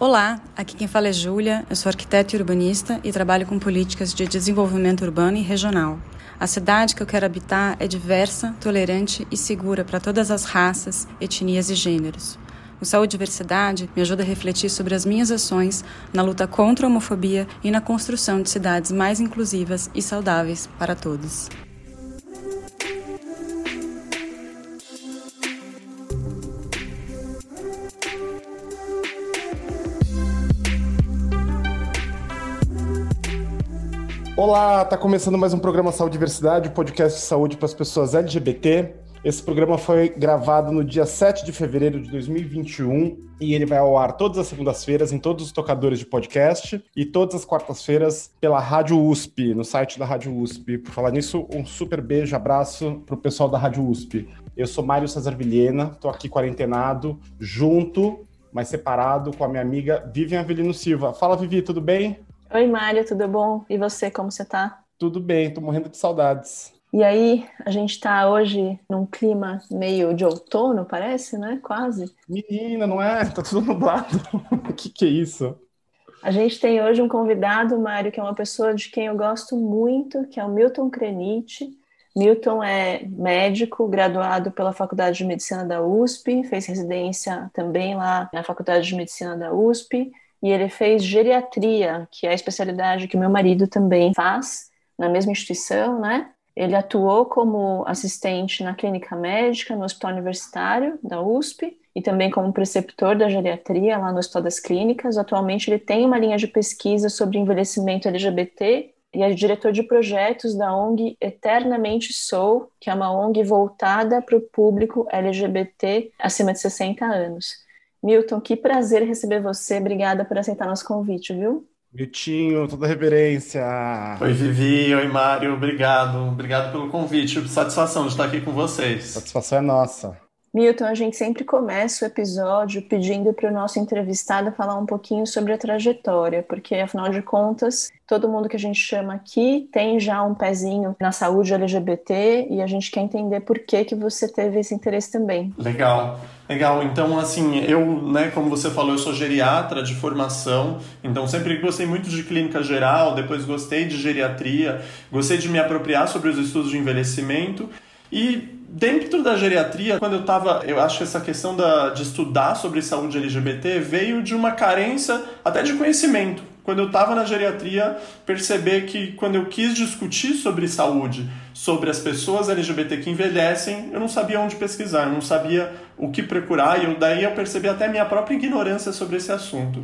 Olá, aqui quem fala é Júlia, eu sou arquiteta e urbanista e trabalho com políticas de desenvolvimento urbano e regional. A cidade que eu quero habitar é diversa, tolerante e segura para todas as raças, etnias e gêneros. O Saúde e Diversidade me ajuda a refletir sobre as minhas ações na luta contra a homofobia e na construção de cidades mais inclusivas e saudáveis para todos. Olá, tá começando mais um programa Saúde e Diversidade, o um podcast de saúde para as pessoas LGBT. Esse programa foi gravado no dia 7 de fevereiro de 2021 e ele vai ao ar todas as segundas-feiras em todos os tocadores de podcast e todas as quartas-feiras pela Rádio USP, no site da Rádio USP. Por falar nisso, um super beijo, abraço pro pessoal da Rádio USP. Eu sou Mário Cesar Vilhena, tô aqui quarentenado, junto, mas separado com a minha amiga Vivian Avelino Silva. Fala, Vivi, tudo bem? Oi, Mário, tudo bom? E você, como você tá? Tudo bem, tô morrendo de saudades. E aí, a gente tá hoje num clima meio de outono, parece, né? Quase. Menina, não é? Tá tudo nublado. O que que é isso? A gente tem hoje um convidado, Mário, que é uma pessoa de quem eu gosto muito, que é o Milton Krenit. Milton é médico, graduado pela Faculdade de Medicina da USP, fez residência também lá na Faculdade de Medicina da USP e ele fez geriatria, que é a especialidade que meu marido também faz na mesma instituição, né? Ele atuou como assistente na clínica médica no Hospital Universitário da USP e também como preceptor da geriatria lá no Hospital das Clínicas. Atualmente ele tem uma linha de pesquisa sobre envelhecimento LGBT e é diretor de projetos da ONG Eternamente Sou, que é uma ONG voltada para o público LGBT acima de 60 anos. Milton, que prazer receber você. Obrigada por aceitar nosso convite, viu? Miltinho, toda reverência. Oi, Vivi. Oi, Mário. Obrigado. Obrigado pelo convite. Satisfação de estar aqui com vocês. Satisfação é nossa. Milton, a gente sempre começa o episódio pedindo para o nosso entrevistado falar um pouquinho sobre a trajetória, porque afinal de contas, todo mundo que a gente chama aqui tem já um pezinho na saúde LGBT e a gente quer entender por que que você teve esse interesse também. Legal. Legal, então assim, eu, né, como você falou, eu sou geriatra de formação, então sempre gostei muito de clínica geral, depois gostei de geriatria, gostei de me apropriar sobre os estudos de envelhecimento e dentro da geriatria, quando eu estava, eu acho que essa questão da, de estudar sobre saúde LGBT veio de uma carência até de conhecimento. Quando eu estava na geriatria, perceber que quando eu quis discutir sobre saúde, sobre as pessoas LGBT que envelhecem, eu não sabia onde pesquisar, eu não sabia o que procurar, e eu, daí eu percebi até minha própria ignorância sobre esse assunto.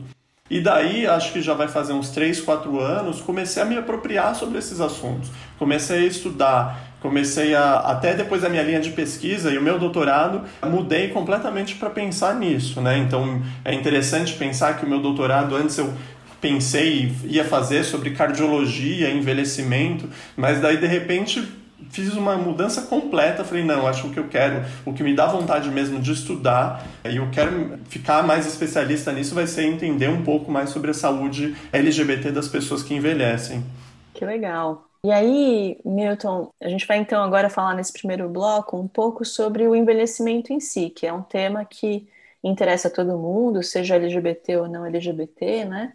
E daí, acho que já vai fazer uns 3, 4 anos, comecei a me apropriar sobre esses assuntos. Comecei a estudar comecei a até depois da minha linha de pesquisa e o meu doutorado mudei completamente para pensar nisso, né? Então é interessante pensar que o meu doutorado antes eu pensei ia fazer sobre cardiologia, envelhecimento, mas daí de repente fiz uma mudança completa, falei, não, acho que eu quero, o que me dá vontade mesmo de estudar, e eu quero ficar mais especialista nisso, vai ser entender um pouco mais sobre a saúde LGBT das pessoas que envelhecem. Que legal. E aí, Milton, a gente vai então agora falar nesse primeiro bloco um pouco sobre o envelhecimento em si, que é um tema que interessa a todo mundo, seja LGBT ou não LGBT, né?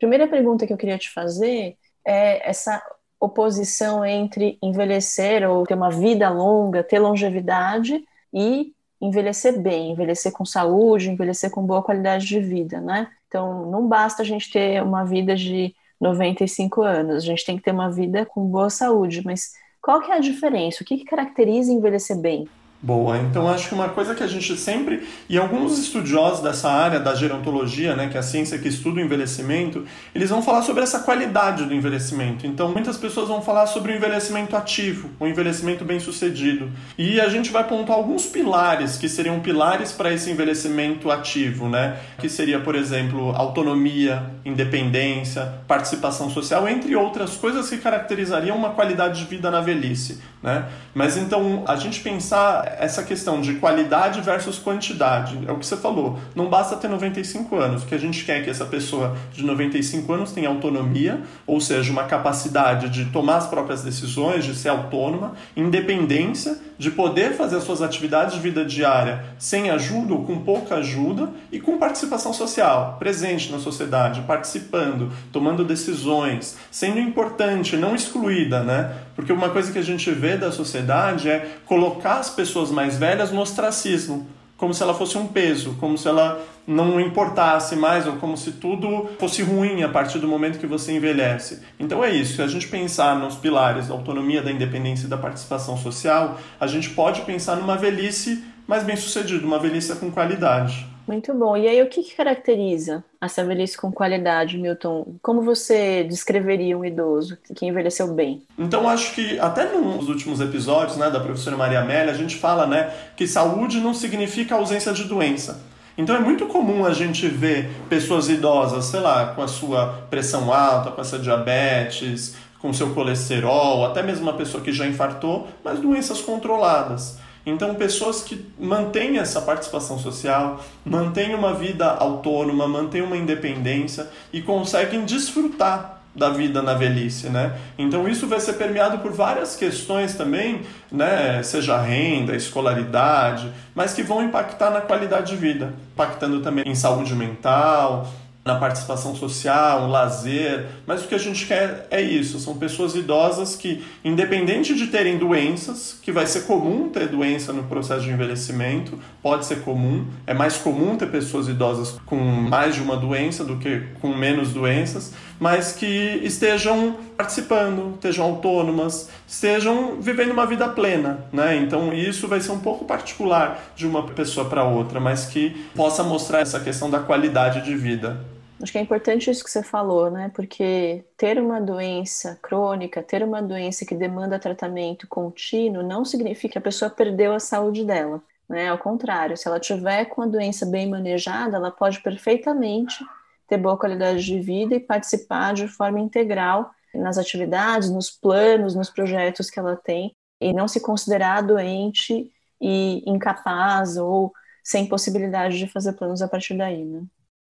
Primeira pergunta que eu queria te fazer é essa oposição entre envelhecer ou ter uma vida longa, ter longevidade e envelhecer bem, envelhecer com saúde, envelhecer com boa qualidade de vida, né? Então, não basta a gente ter uma vida de 95 anos. A gente tem que ter uma vida com boa saúde, mas qual que é a diferença? O que, que caracteriza envelhecer bem? Boa, então acho que uma coisa que a gente sempre, e alguns estudiosos dessa área da gerontologia, né, que é a ciência que estuda o envelhecimento, eles vão falar sobre essa qualidade do envelhecimento. Então muitas pessoas vão falar sobre o envelhecimento ativo, o envelhecimento bem sucedido. E a gente vai pontuar alguns pilares que seriam pilares para esse envelhecimento ativo, né? Que seria, por exemplo, autonomia, independência, participação social, entre outras coisas que caracterizariam uma qualidade de vida na velhice, né? Mas então a gente pensar essa questão de qualidade versus quantidade. É o que você falou. Não basta ter 95 anos. O que a gente quer é que essa pessoa de 95 anos tenha autonomia, ou seja, uma capacidade de tomar as próprias decisões, de ser autônoma, independência, de poder fazer as suas atividades de vida diária sem ajuda ou com pouca ajuda e com participação social, presente na sociedade, participando, tomando decisões, sendo importante, não excluída, né? Porque uma coisa que a gente vê da sociedade é colocar as pessoas mais velhas no ostracismo, como se ela fosse um peso, como se ela não importasse mais ou como se tudo fosse ruim a partir do momento que você envelhece. Então é isso, se a gente pensar nos pilares da autonomia, da independência e da participação social, a gente pode pensar numa velhice mais bem sucedida, uma velhice com qualidade. Muito bom. E aí, o que, que caracteriza essa velhice com qualidade, Milton? Como você descreveria um idoso que envelheceu bem? Então, acho que até nos últimos episódios né, da professora Maria Amélia, a gente fala né, que saúde não significa ausência de doença. Então é muito comum a gente ver pessoas idosas, sei lá, com a sua pressão alta, com essa diabetes, com seu colesterol, até mesmo uma pessoa que já infartou, mas doenças controladas. Então, pessoas que mantêm essa participação social, mantêm uma vida autônoma, mantêm uma independência e conseguem desfrutar da vida na velhice, né? Então isso vai ser permeado por várias questões também, né? Seja renda, escolaridade, mas que vão impactar na qualidade de vida, impactando também em saúde mental, na participação social, um lazer, mas o que a gente quer é isso, são pessoas idosas que, independente de terem doenças, que vai ser comum ter doença no processo de envelhecimento, pode ser comum, é mais comum ter pessoas idosas com mais de uma doença do que com menos doenças, mas que estejam participando, estejam autônomas, estejam vivendo uma vida plena, né? Então isso vai ser um pouco particular de uma pessoa para outra, mas que possa mostrar essa questão da qualidade de vida. Acho que é importante isso que você falou, né? Porque ter uma doença crônica, ter uma doença que demanda tratamento contínuo, não significa que a pessoa perdeu a saúde dela. Né? Ao contrário, se ela tiver com a doença bem manejada, ela pode perfeitamente ter boa qualidade de vida e participar de forma integral nas atividades, nos planos, nos projetos que ela tem, e não se considerar doente e incapaz ou sem possibilidade de fazer planos a partir daí, né?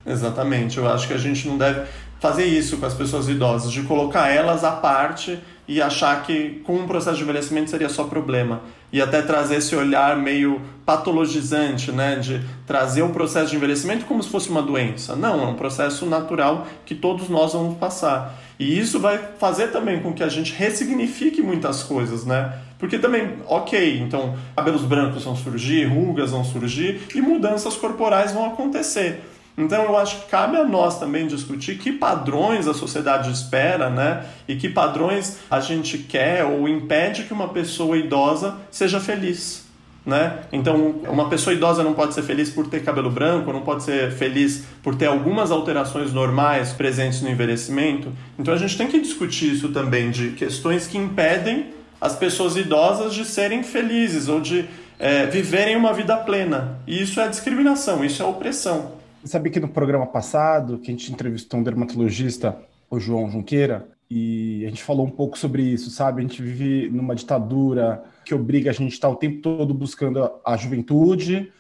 Exatamente, eu acho que a gente não deve fazer isso com as pessoas idosas, de colocar elas à parte e achar que com um processo de envelhecimento seria só problema. E até trazer esse olhar meio patologizante, né? De trazer o processo de envelhecimento como se fosse uma doença. Não, é um processo natural que todos nós vamos passar. E isso vai fazer também com que a gente ressignifique muitas coisas, né? Porque também, ok, então cabelos brancos vão surgir, rugas vão surgir e mudanças corporais vão acontecer. Então eu acho que cabe a nós também discutir que padrões a sociedade espera, né? E que padrões a gente quer ou impede que uma pessoa idosa seja feliz. Né? Então, uma pessoa idosa não pode ser feliz por ter cabelo branco, não pode ser feliz por ter algumas alterações normais presentes no envelhecimento. Então, a gente tem que discutir isso também, de questões que impedem as pessoas idosas de serem felizes ou de é, viverem uma vida plena. E isso é discriminação, isso é opressão. Sabe que no programa passado, que a gente entrevistou um dermatologista, o João Junqueira, e a gente falou um pouco sobre isso, sabe? A gente vive numa ditadura que obriga a gente a estar o tempo todo buscando a juventude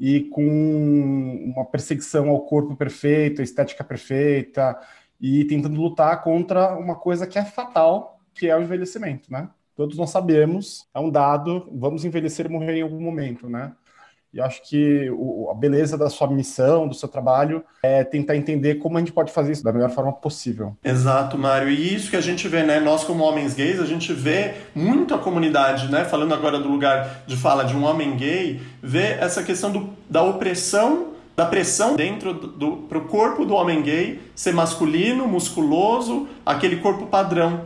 e com uma perseguição ao corpo perfeito, a estética perfeita, e tentando lutar contra uma coisa que é fatal, que é o envelhecimento, né? Todos nós sabemos, é um dado, vamos envelhecer e morrer em algum momento, né? E acho que o, a beleza da sua missão, do seu trabalho, é tentar entender como a gente pode fazer isso da melhor forma possível. Exato, Mário. E isso que a gente vê, né? Nós, como homens gays, a gente vê muito a comunidade, né? Falando agora do lugar de fala de um homem gay, vê essa questão do, da opressão da pressão dentro do, pro corpo do homem gay ser masculino, musculoso, aquele corpo padrão.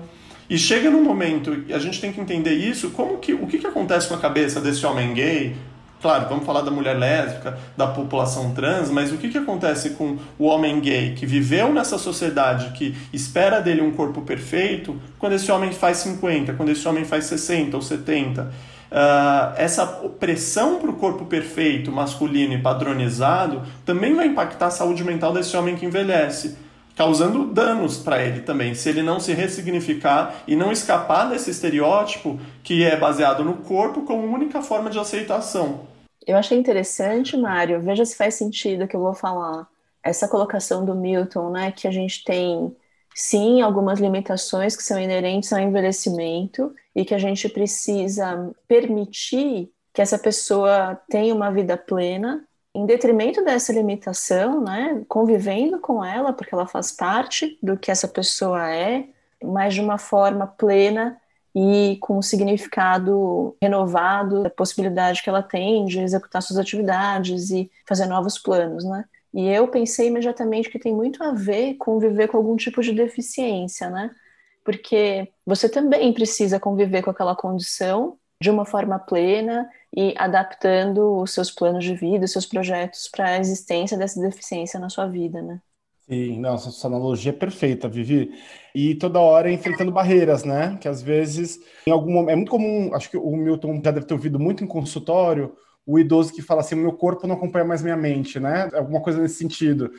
E chega num momento, a gente tem que entender isso, como que o que, que acontece com a cabeça desse homem gay Claro, vamos falar da mulher lésbica, da população trans, mas o que, que acontece com o homem gay que viveu nessa sociedade que espera dele um corpo perfeito quando esse homem faz 50, quando esse homem faz 60 ou 70? Uh, ah, essa pressão para o corpo perfeito, masculino e padronizado também vai impactar a saúde mental desse homem que envelhece. causando danos para ele também, se ele não se ressignificar e não escapar desse estereótipo que é baseado no corpo como única forma de aceitação. Eu achei interessante, Mário, veja se faz sentido que eu vou falar. Essa colocação do Milton, né, que a gente tem sim algumas limitações que são inerentes ao envelhecimento e que a gente precisa permitir que essa pessoa tenha uma vida plena em detrimento dessa limitação, né, convivendo com ela, porque ela faz parte do que essa pessoa é, mas de uma forma plena e com um significado renovado, a possibilidade que ela tem de executar suas atividades e fazer novos planos, né? E eu pensei imediatamente que tem muito a ver com viver com algum tipo de deficiência, né? Porque você também precisa conviver com aquela condição de uma forma plena e adaptando os seus planos de vida, os seus projetos para a existência dessa deficiência na sua vida, né? Sim, nossa, essa analogia é perfeita, Vivi. E toda hora enfrentando barreiras, né? Que às vezes, em algum momento, é muito comum, acho que o Milton já deve ter ouvido muito em consultório, o idoso que fala assim: meu corpo não acompanha mais minha mente, né? Alguma coisa nesse sentido.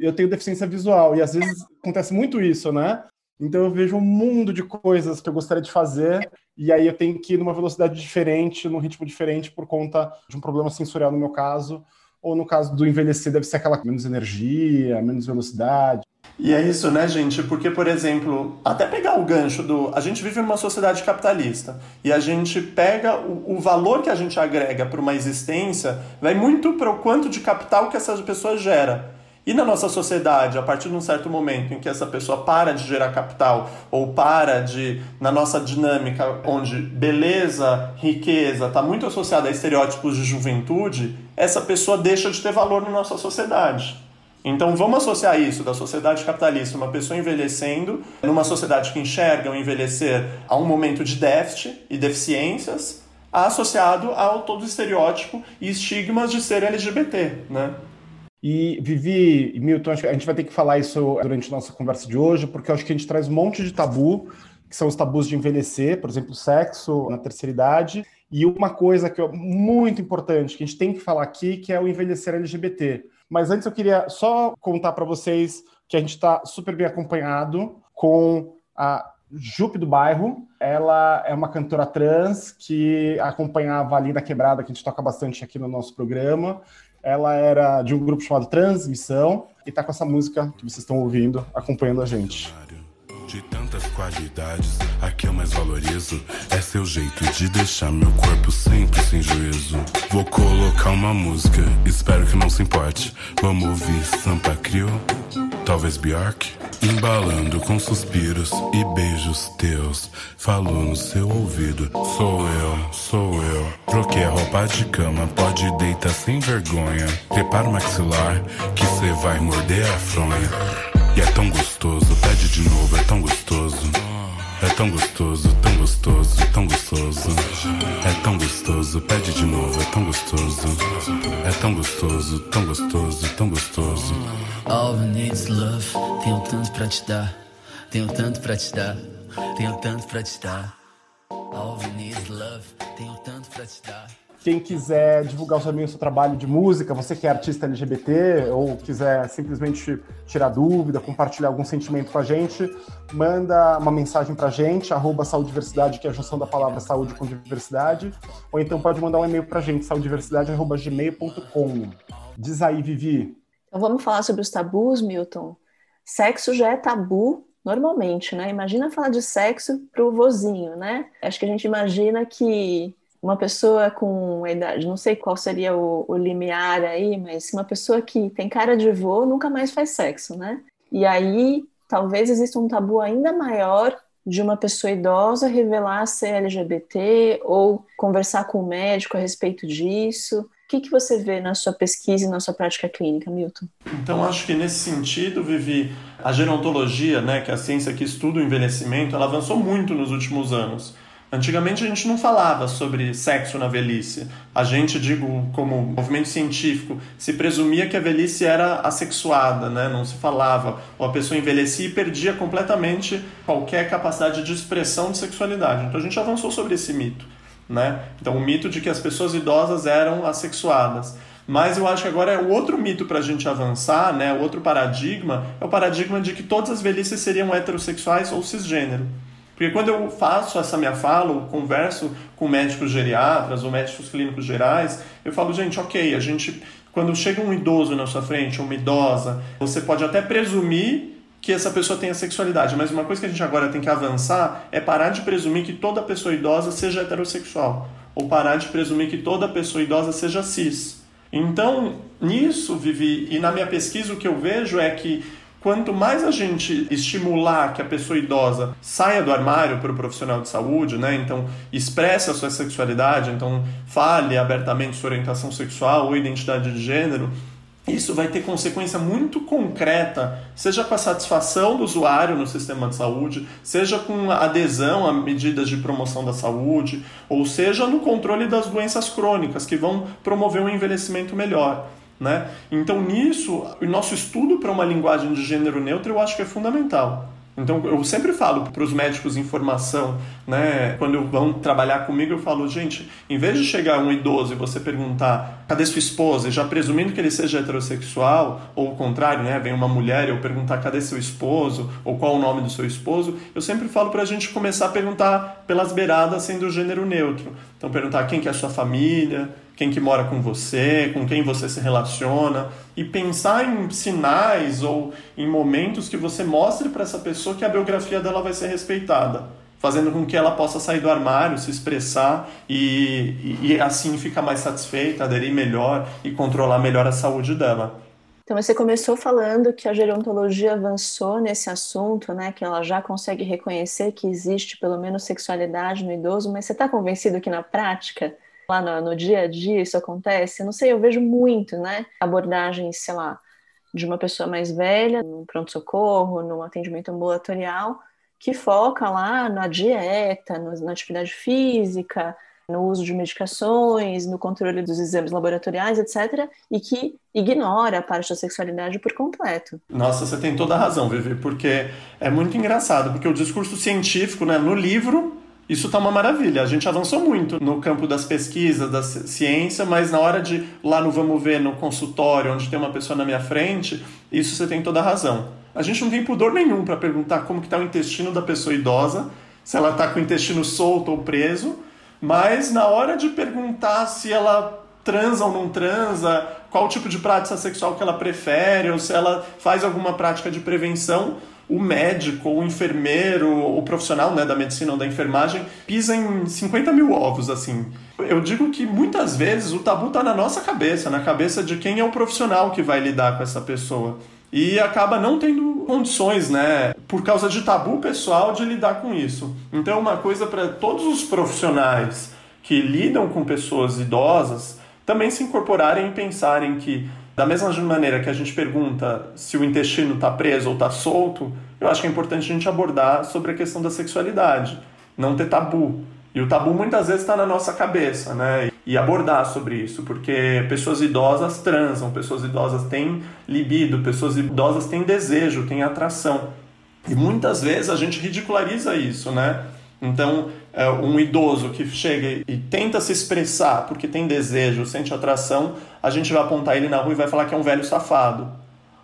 Eu tenho deficiência visual e às vezes acontece muito isso, né? Então eu vejo um mundo de coisas que eu gostaria de fazer e aí eu tenho que ir numa velocidade diferente, num ritmo diferente por conta de um problema sensorial no meu caso, ou no caso do envelhecer deve ser aquela menos energia, menos velocidade. E é isso, né, gente? Porque, por exemplo, até pegar o gancho do. A gente vive numa sociedade capitalista e a gente pega o, o valor que a gente agrega para uma existência, vai muito para o quanto de capital que essa pessoa gera. E na nossa sociedade, a partir de um certo momento em que essa pessoa para de gerar capital ou para de, na nossa dinâmica, onde beleza, riqueza está muito associada a estereótipos de juventude, essa pessoa deixa de ter valor na nossa sociedade. Então vamos associar isso da sociedade capitalista, uma pessoa envelhecendo, numa sociedade que enxerga o envelhecer a um momento de déficit e deficiências, associado ao todo estereótipo e estigmas de ser LGBT, né? E Vivi Milton, a gente vai ter que falar isso durante a nossa conversa de hoje, porque eu acho que a gente traz um monte de tabu, que são os tabus de envelhecer, por exemplo, sexo na terceira idade, e uma coisa que é muito importante, que a gente tem que falar aqui, que é o envelhecer LGBT. Mas antes eu queria só contar para vocês que a gente está super bem acompanhado com a Jupe do Bairro. Ela é uma cantora trans que acompanhava a Linda Quebrada, que a gente toca bastante aqui no nosso programa. Ela era de um grupo chamado Transmissão e tá com essa música que vocês estão ouvindo, acompanhando a gente. De tantas qualidades, a que eu mais valorizo é seu jeito de deixar meu corpo sempre sem juízo. Vou colocar uma música, espero que não se importe. Vamos ouvir Sampa Crio, talvez Bjork. Embalando com suspiros e beijos teus, falo no seu ouvido. Sou eu, sou eu. Troquei a roupa de cama, pode deitar sem vergonha. Prepara o maxilar, que cê vai morder a fronha. E é tão gostoso, pede de novo, é tão gostoso. É tão gostoso, tão gostoso, tão gostoso. É tão gostoso, pede de novo, é tão gostoso. É tão gostoso, tão gostoso, tão gostoso. All we need is love. Tenho tanto pra te dar, tenho tanto pra te dar, tenho tanto pra te dar. All we need is love. Tenho tanto pra te dar. Quem quiser divulgar também o seu trabalho de música, você que é artista LGBT ou quiser simplesmente tirar dúvida, compartilhar algum sentimento com a gente, manda uma mensagem pra gente, arroba saudiversidade, que é a junção da palavra saúde com diversidade, ou então pode mandar um e-mail pra gente, saudiversidade.gmail.com. Diz aí, Vivi. Então vamos falar sobre os tabus, Milton. Sexo já é tabu normalmente, né? Imagina falar de sexo pro vozinho, né? Acho que a gente imagina que uma pessoa com idade, não sei qual seria o, o limiar aí, mas uma pessoa que tem cara de vô nunca mais faz sexo, né? E aí talvez exista um tabu ainda maior de uma pessoa idosa revelar ser LGBT ou conversar com o médico a respeito disso. O que, que você vê na sua pesquisa e na sua prática clínica, Milton? Então, acho que nesse sentido, Vivi, a gerontologia, né, que é a ciência que estuda o envelhecimento, ela avançou muito nos últimos anos. Antigamente a gente não falava sobre sexo na velhice. A gente, digo, como movimento científico, se presumia que a velhice era assexuada, né? não se falava. Ou a pessoa envelhecia e perdia completamente qualquer capacidade de expressão de sexualidade. Então a gente avançou sobre esse mito. Né? Então o mito de que as pessoas idosas eram assexuadas. Mas eu acho que agora é o outro mito para a gente avançar, né? O outro paradigma é o paradigma de que todas as velhices seriam heterossexuais ou cisgênero. Porque quando eu faço essa minha fala, ou converso com médicos geriatras ou médicos clínicos gerais, eu falo, gente, ok, a gente, quando chega um idoso na sua frente, uma idosa, você pode até presumir que essa pessoa tenha sexualidade, mas uma coisa que a gente agora tem que avançar é parar de presumir que toda pessoa idosa seja heterossexual, ou parar de presumir que toda pessoa idosa seja cis. Então, nisso, Vivi, e na minha pesquisa o que eu vejo é que quanto mais a gente estimular que a pessoa idosa saia do armário para o profissional de saúde, né? Então, expresse a sua sexualidade, então fale abertamente sua orientação sexual ou identidade de gênero, isso vai ter consequência muito concreta, seja com a satisfação do usuário no sistema de saúde, seja com adesão a medidas de promoção da saúde, ou seja no controle das doenças crônicas, que vão promover um envelhecimento melhor. Né? Então, nisso, o nosso estudo para uma linguagem de gênero neutro eu acho que é fundamental. Então, eu sempre falo para os médicos em formação, né, quando vão trabalhar comigo, eu falo, gente, em vez de chegar um idoso e você perguntar, cadê sua esposa? E já presumindo que ele seja heterossexual, ou o contrário, né, vem uma mulher e eu perguntar, cadê seu esposo? Ou qual o nome do seu esposo? Eu sempre falo para a gente começar a perguntar pelas beiradas, sendo o gênero neutro. Então, perguntar quem que é a sua família, quem que mora com você, com quem você se relaciona e pensar em sinais ou em momentos que você mostre para essa pessoa que a biografia dela vai ser respeitada, fazendo com que ela possa sair do armário, se expressar e, e, e assim ficar mais satisfeita, aderir melhor e controlar melhor a saúde dela. Então você começou falando que a gerontologia avançou nesse assunto, né? Que ela já consegue reconhecer que existe pelo menos sexualidade no idoso, mas você está convencido que na prática lá no, no, dia a dia isso acontece? Não sei, eu vejo muito, né? Abordagens, sei lá, de uma pessoa mais velha, no pronto-socorro, no atendimento ambulatorial, que foca lá na dieta, no, na atividade física, no uso de medicações, no controle dos exames laboratoriais, etc., e que ignora a parte da sexualidade por completo. Nossa, você tem toda a razão, Vivi, porque é muito engraçado, porque o discurso científico, né, no livro, isso está uma maravilha. A gente avançou muito no campo das pesquisas, da ciência, mas na hora de lá no vamos ver, no consultório, onde tem uma pessoa na minha frente, isso você tem toda a razão. A gente não tem pudor nenhum para perguntar como está o intestino da pessoa idosa, se ela está com o intestino solto ou preso, mas na hora de perguntar se ela transa ou não transa, qual tipo de prática sexual que ela prefere, ou se ela faz alguma prática de prevenção, o médico, o enfermeiro, o profissional né, da medicina ou da enfermagem pisa em 50 mil ovos, assim. Eu digo que muitas vezes o tabu está na nossa cabeça, na cabeça de quem é o profissional que vai lidar com essa pessoa. E acaba não tendo condições, né, por causa de tabu pessoal, de lidar com isso. Então, é uma coisa para todos os profissionais que lidam com pessoas idosas também se incorporarem e pensarem que da mesma maneira que a gente pergunta se o intestino está preso ou está solto, eu acho que é importante a gente abordar sobre a questão da sexualidade, não ter tabu. E o tabu muitas vezes está na nossa cabeça, né? E abordar sobre isso, porque pessoas idosas transam, pessoas idosas têm libido, pessoas idosas têm desejo, têm atração. E muitas vezes a gente ridiculariza isso, né? Então, é, um idoso que chega e tenta se expressar porque tem desejo, sente atração, a gente vai apontar ele na rua e vai falar que é um velho safado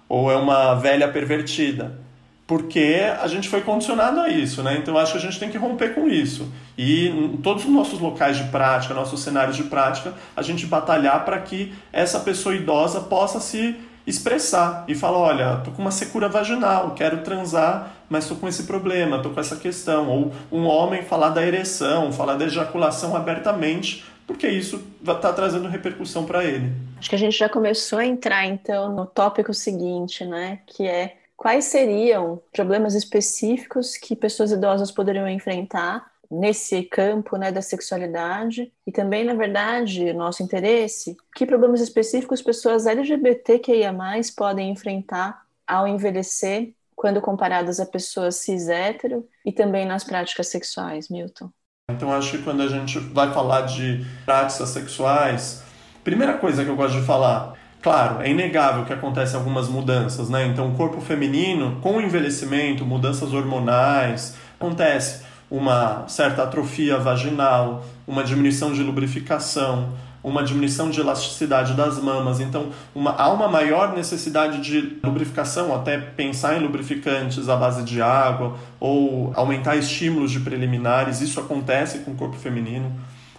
ou é uma velha pervertida. Porque a gente foi condicionado a isso, né? Então acho que a gente tem que romper com isso. E em todos os nossos locais de prática, nossos cenários de prática, a gente batalhar para que essa pessoa idosa possa se expressar e falar, olha, tô com uma secura vaginal, quero transar, mas tô com esse problema, tô com essa questão. Ou um homem falar da ereção, falar da ejaculação abertamente, porque isso está trazendo repercussão para ele. Acho que a gente já começou a entrar então no tópico seguinte, né, que é quais seriam problemas específicos que pessoas idosas poderiam enfrentar nesse campo né, da sexualidade e também, na verdade, nosso interesse, que problemas específicos pessoas LGBTQIA+, podem enfrentar ao envelhecer quando comparadas a pessoas cis hétero e também nas práticas sexuais, Milton? Então, acho que quando a gente vai falar de práticas sexuais, primeira coisa que eu gosto de falar, claro, é inegável que acontecem algumas mudanças, né? Então, o corpo feminino, com o envelhecimento, mudanças hormonais, acontece uma certa atrofia vaginal, uma diminuição de lubrificação, uma diminuição de elasticidade das mamas. Então, uma, há uma maior necessidade de lubrificação, até pensar em lubrificantes à base de água ou aumentar estímulos de preliminares. Isso acontece com o corpo feminino.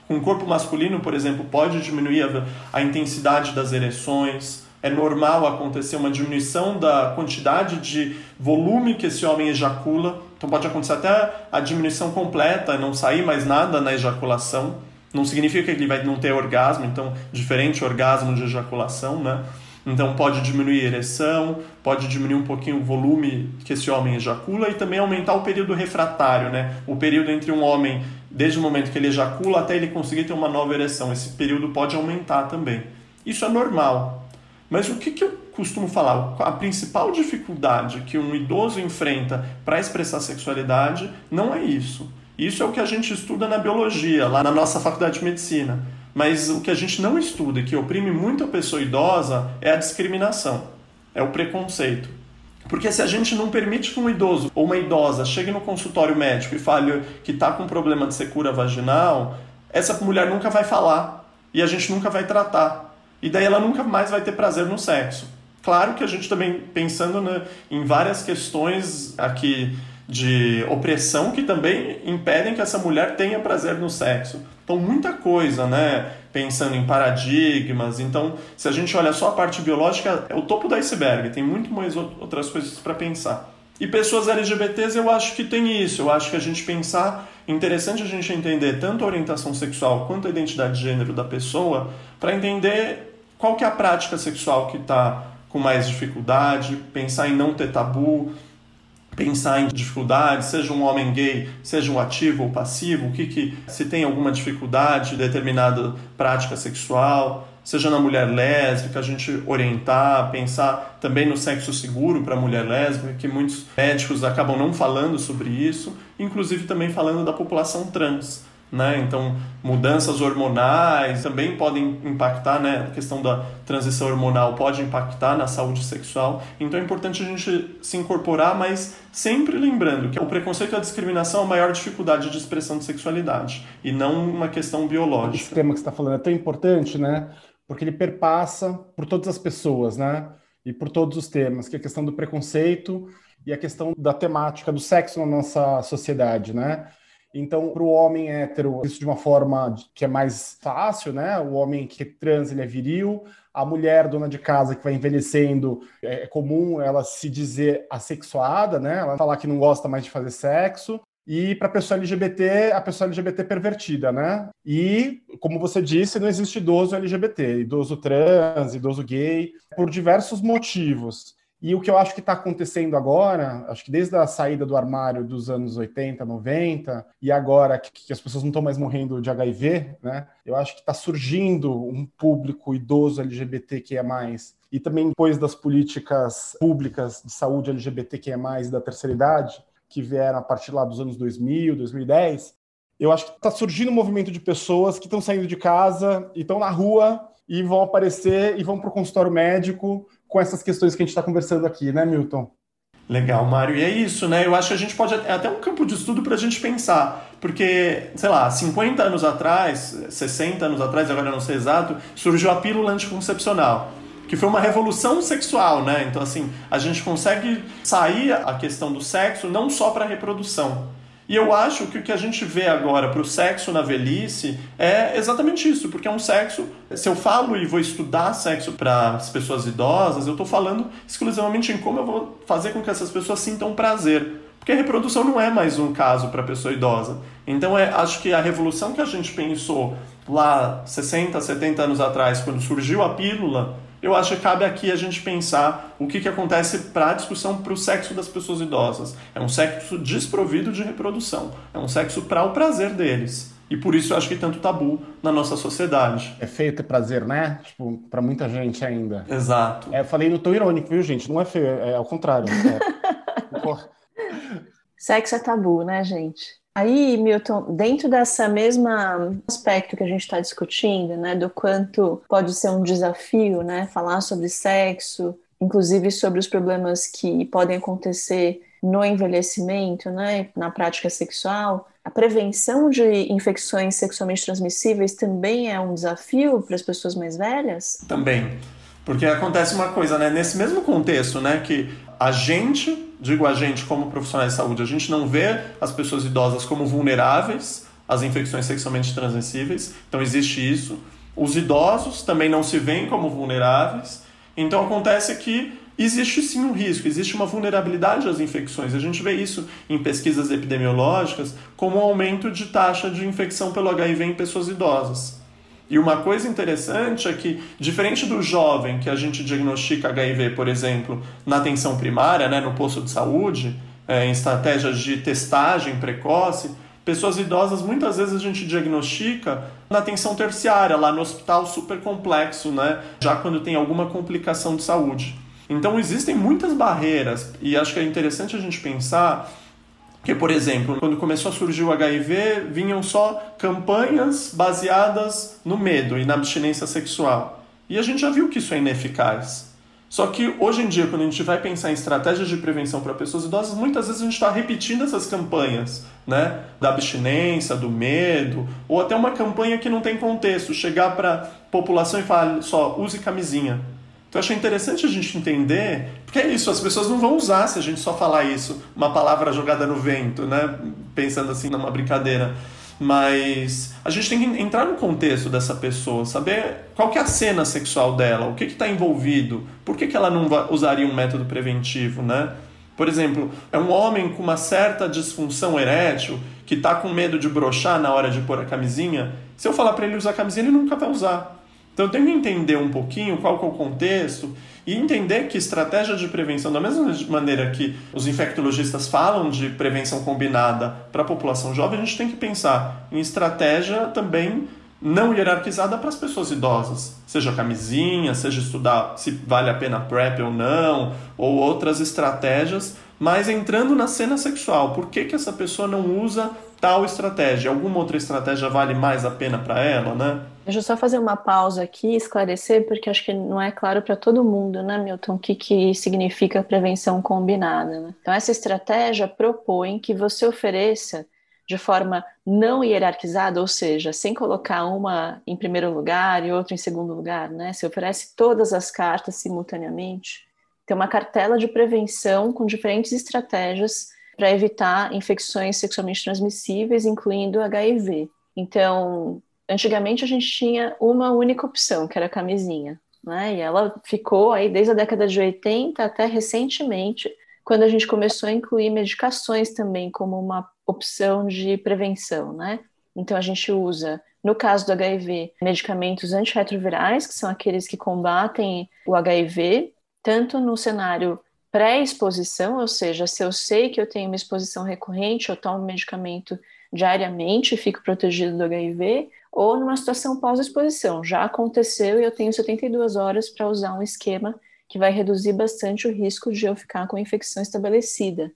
Com o corpo masculino, por exemplo, pode diminuir a, a intensidade das ereções. É normal acontecer uma diminuição da quantidade de volume que esse homem ejacula. Então pode acontecer até a diminuição completa, não sair mais nada na ejaculação. Não significa que ele vai não ter orgasmo, então diferente orgasmo de ejaculação, né? Então pode diminuir a ereção, pode diminuir um pouquinho o volume que esse homem ejacula e também aumentar o período refratário, né? O período entre um homem, desde o momento que ele ejacula até ele conseguir ter uma nova ereção. Esse período pode aumentar também. Isso é normal. Mas o que, que eu costumo falar? A principal dificuldade que um idoso enfrenta para expressar sexualidade não é isso. Isso é o que a gente estuda na biologia, lá na nossa faculdade de medicina. Mas o que a gente não estuda, que oprime muito a pessoa idosa, é a discriminação, é o preconceito. Porque se a gente não permite que um idoso ou uma idosa chegue no consultório médico e fale que está com problema de secura vaginal, essa mulher nunca vai falar e a gente nunca vai tratar. E daí ela nunca mais vai ter prazer no sexo. Claro que a gente também, pensando né, em várias questões aqui de opressão que também impedem que essa mulher tenha prazer no sexo. Então, muita coisa, né? Pensando em paradigmas. Então, se a gente olha só a parte biológica, é o topo do iceberg, tem muito mais outras coisas para pensar. E pessoas LGBTs, eu acho que tem isso. Eu acho que a gente pensar, interessante a gente entender tanto a orientação sexual quanto a identidade de gênero da pessoa, para entender qual que é a prática sexual que está com mais dificuldade, pensar em não ter tabu, pensar em dificuldades, seja um homem gay, seja um ativo ou passivo, o que, que se tem alguma dificuldade, determinada prática sexual, seja na mulher lésbica, a gente orientar, pensar também no sexo seguro para a mulher lésbica, que muitos médicos acabam não falando sobre isso, inclusive também falando da população trans né? Então, mudanças hormonais também podem impactar, né? A questão da transição hormonal pode impactar na saúde sexual. Então, é importante a gente se incorporar, mas sempre lembrando que o preconceito e a discriminação é a maior dificuldade de expressão de sexualidade e não uma questão biológica. Esse tema que você está falando é tão importante, né? Porque ele perpassa por todas as pessoas, né? E por todos os temas, que é a questão do preconceito e a questão da temática do sexo na nossa sociedade, né? Então, para o homem hétero, isso de uma forma que é mais fácil, né? O homem que é trans, ele é viril. A mulher dona de casa que vai envelhecendo, é, é comum ela se dizer assexuada, né? Ela falar que não gosta mais de fazer sexo. E para a pessoa LGBT, a pessoa LGBT pervertida, né? E, como você disse, não existe idoso LGBT, idoso trans, idoso gay, por diversos motivos. E o que eu acho que está acontecendo agora, acho que desde a saída do armário dos anos 80, 90, e agora que, que as pessoas não estão mais morrendo de HIV, né? Eu acho que está surgindo um público idoso LGBT que é mais. E também depois das políticas públicas de saúde LGBT que é da terceira idade, que vieram a partir lá dos anos 2000, 2010, eu acho que está surgindo um movimento de pessoas que estão saindo de casa e estão na rua e vão aparecer e vão para o consultório médico com essas questões que a gente está conversando aqui, né, Milton? Legal, Mário. E é isso, né? Eu acho que a gente pode. É até um campo de estudo para a gente pensar. Porque, sei lá, 50 anos atrás, 60 anos atrás, agora eu não sei exato, surgiu a pílula anticoncepcional. Que foi uma revolução sexual, né? Então, assim, a gente consegue sair a questão do sexo não só para reprodução, e eu acho que o que a gente vê agora para o sexo na velhice é exatamente isso, porque é um sexo. Se eu falo e vou estudar sexo para as pessoas idosas, eu estou falando exclusivamente em como eu vou fazer com que essas pessoas sintam prazer. Porque a reprodução não é mais um caso para a pessoa idosa. Então, é, acho que a revolução que a gente pensou lá 60, 70 anos atrás, quando surgiu a pílula, eu acho que cabe aqui a gente pensar o que, que acontece para a discussão para o sexo das pessoas idosas. É um sexo desprovido de reprodução, é um sexo para o prazer deles. E por isso eu acho que tanto tabu na nossa sociedade. É feio ter prazer, né? Tipo, para muita gente ainda. Exato. É, eu falei no tom irônico, viu, gente? Não é feio, é ao contrário. É... Sexo é tabu, né, gente? Aí, Milton, dentro dessa mesma aspecto que a gente está discutindo, né, do quanto pode ser um desafio, né, falar sobre sexo, inclusive sobre os problemas que podem acontecer no envelhecimento, né, na prática sexual, a prevenção de infecções sexualmente transmissíveis também é um desafio para as pessoas mais velhas? Também. Porque acontece uma coisa, né? Nesse mesmo contexto, né? Que a gente, digo a gente como profissionais de saúde, a gente não vê as pessoas idosas como vulneráveis às infecções sexualmente transmissíveis. Então existe isso. Os idosos também não se veem como vulneráveis. Então acontece que existe sim um risco, existe uma vulnerabilidade às infecções. A gente vê isso em pesquisas epidemiológicas como um aumento de taxa de infecção pelo HIV em pessoas idosas. E uma coisa interessante é que, diferente do jovem que a gente diagnostica HIV, por exemplo, na atenção primária, né, no posto de saúde, é, em estratégias de testagem precoce, pessoas idosas muitas vezes a gente diagnostica na atenção terciária, lá no hospital super complexo, né, já quando tem alguma complicação de saúde. Então existem muitas barreiras e acho que é interessante a gente pensar porque, por exemplo, quando começou a surgir o HIV, vinham só campanhas baseadas no medo e na abstinência sexual. E a gente já viu que isso é ineficaz. Só que hoje em dia, quando a gente vai pensar em estratégias de prevenção para pessoas idosas, muitas vezes a gente está repetindo essas campanhas, né? Da abstinência, do medo, ou até uma campanha que não tem contexto, chegar para a população e falar só use camisinha. Então eu achei interessante a gente entender, porque é isso, as pessoas não vão usar se a gente só falar isso, uma palavra jogada no vento, né? Pensando assim numa brincadeira. Mas a gente tem que entrar no contexto dessa pessoa, saber qual que é a cena sexual dela, o que está envolvido, por que, que ela não usaria um método preventivo, né? Por exemplo, é um homem com uma certa disfunção erétil que está com medo de brochar na hora de pôr a camisinha. Se eu falar para ele usar a camisinha, ele nunca vai usar. Então eu tenho que entender um pouquinho qual é o contexto e entender que estratégia de prevenção, da mesma maneira que os infectologistas falam de prevenção combinada para a população jovem, a gente tem que pensar em estratégia também não hierarquizada para as pessoas idosas, seja camisinha, seja estudar se vale a pena PrEP ou não, ou outras estratégias, mas entrando na cena sexual. Por que, que essa pessoa não usa tal estratégia? Alguma outra estratégia vale mais a pena para ela, né? Deixa eu só fazer uma pausa aqui esclarecer, porque acho que não é claro para todo mundo, né, Milton, o que, que significa prevenção combinada. Né? Então, essa estratégia propõe que você ofereça de forma não hierarquizada, ou seja, sem colocar uma em primeiro lugar e outra em segundo lugar, né? Você oferece todas as cartas simultaneamente. Tem uma cartela de prevenção com diferentes estratégias para evitar infecções sexualmente transmissíveis, incluindo HIV. Então, antigamente a gente tinha uma única opção, que era a camisinha, né? E ela ficou aí desde a década de 80 até recentemente, quando a gente começou a incluir medicações também como uma opção de prevenção, né? Então a gente usa, no caso do HIV, medicamentos antirretrovirais, que são aqueles que combatem o HIV, tanto no cenário pré-exposição, ou seja, se eu sei que eu tenho uma exposição recorrente, eu tomo medicamento diariamente e fico protegido do HIV, ou numa situação pós-exposição. Já aconteceu e eu tenho 72 horas para usar um esquema que vai reduzir bastante o risco de eu ficar com infecção estabelecida.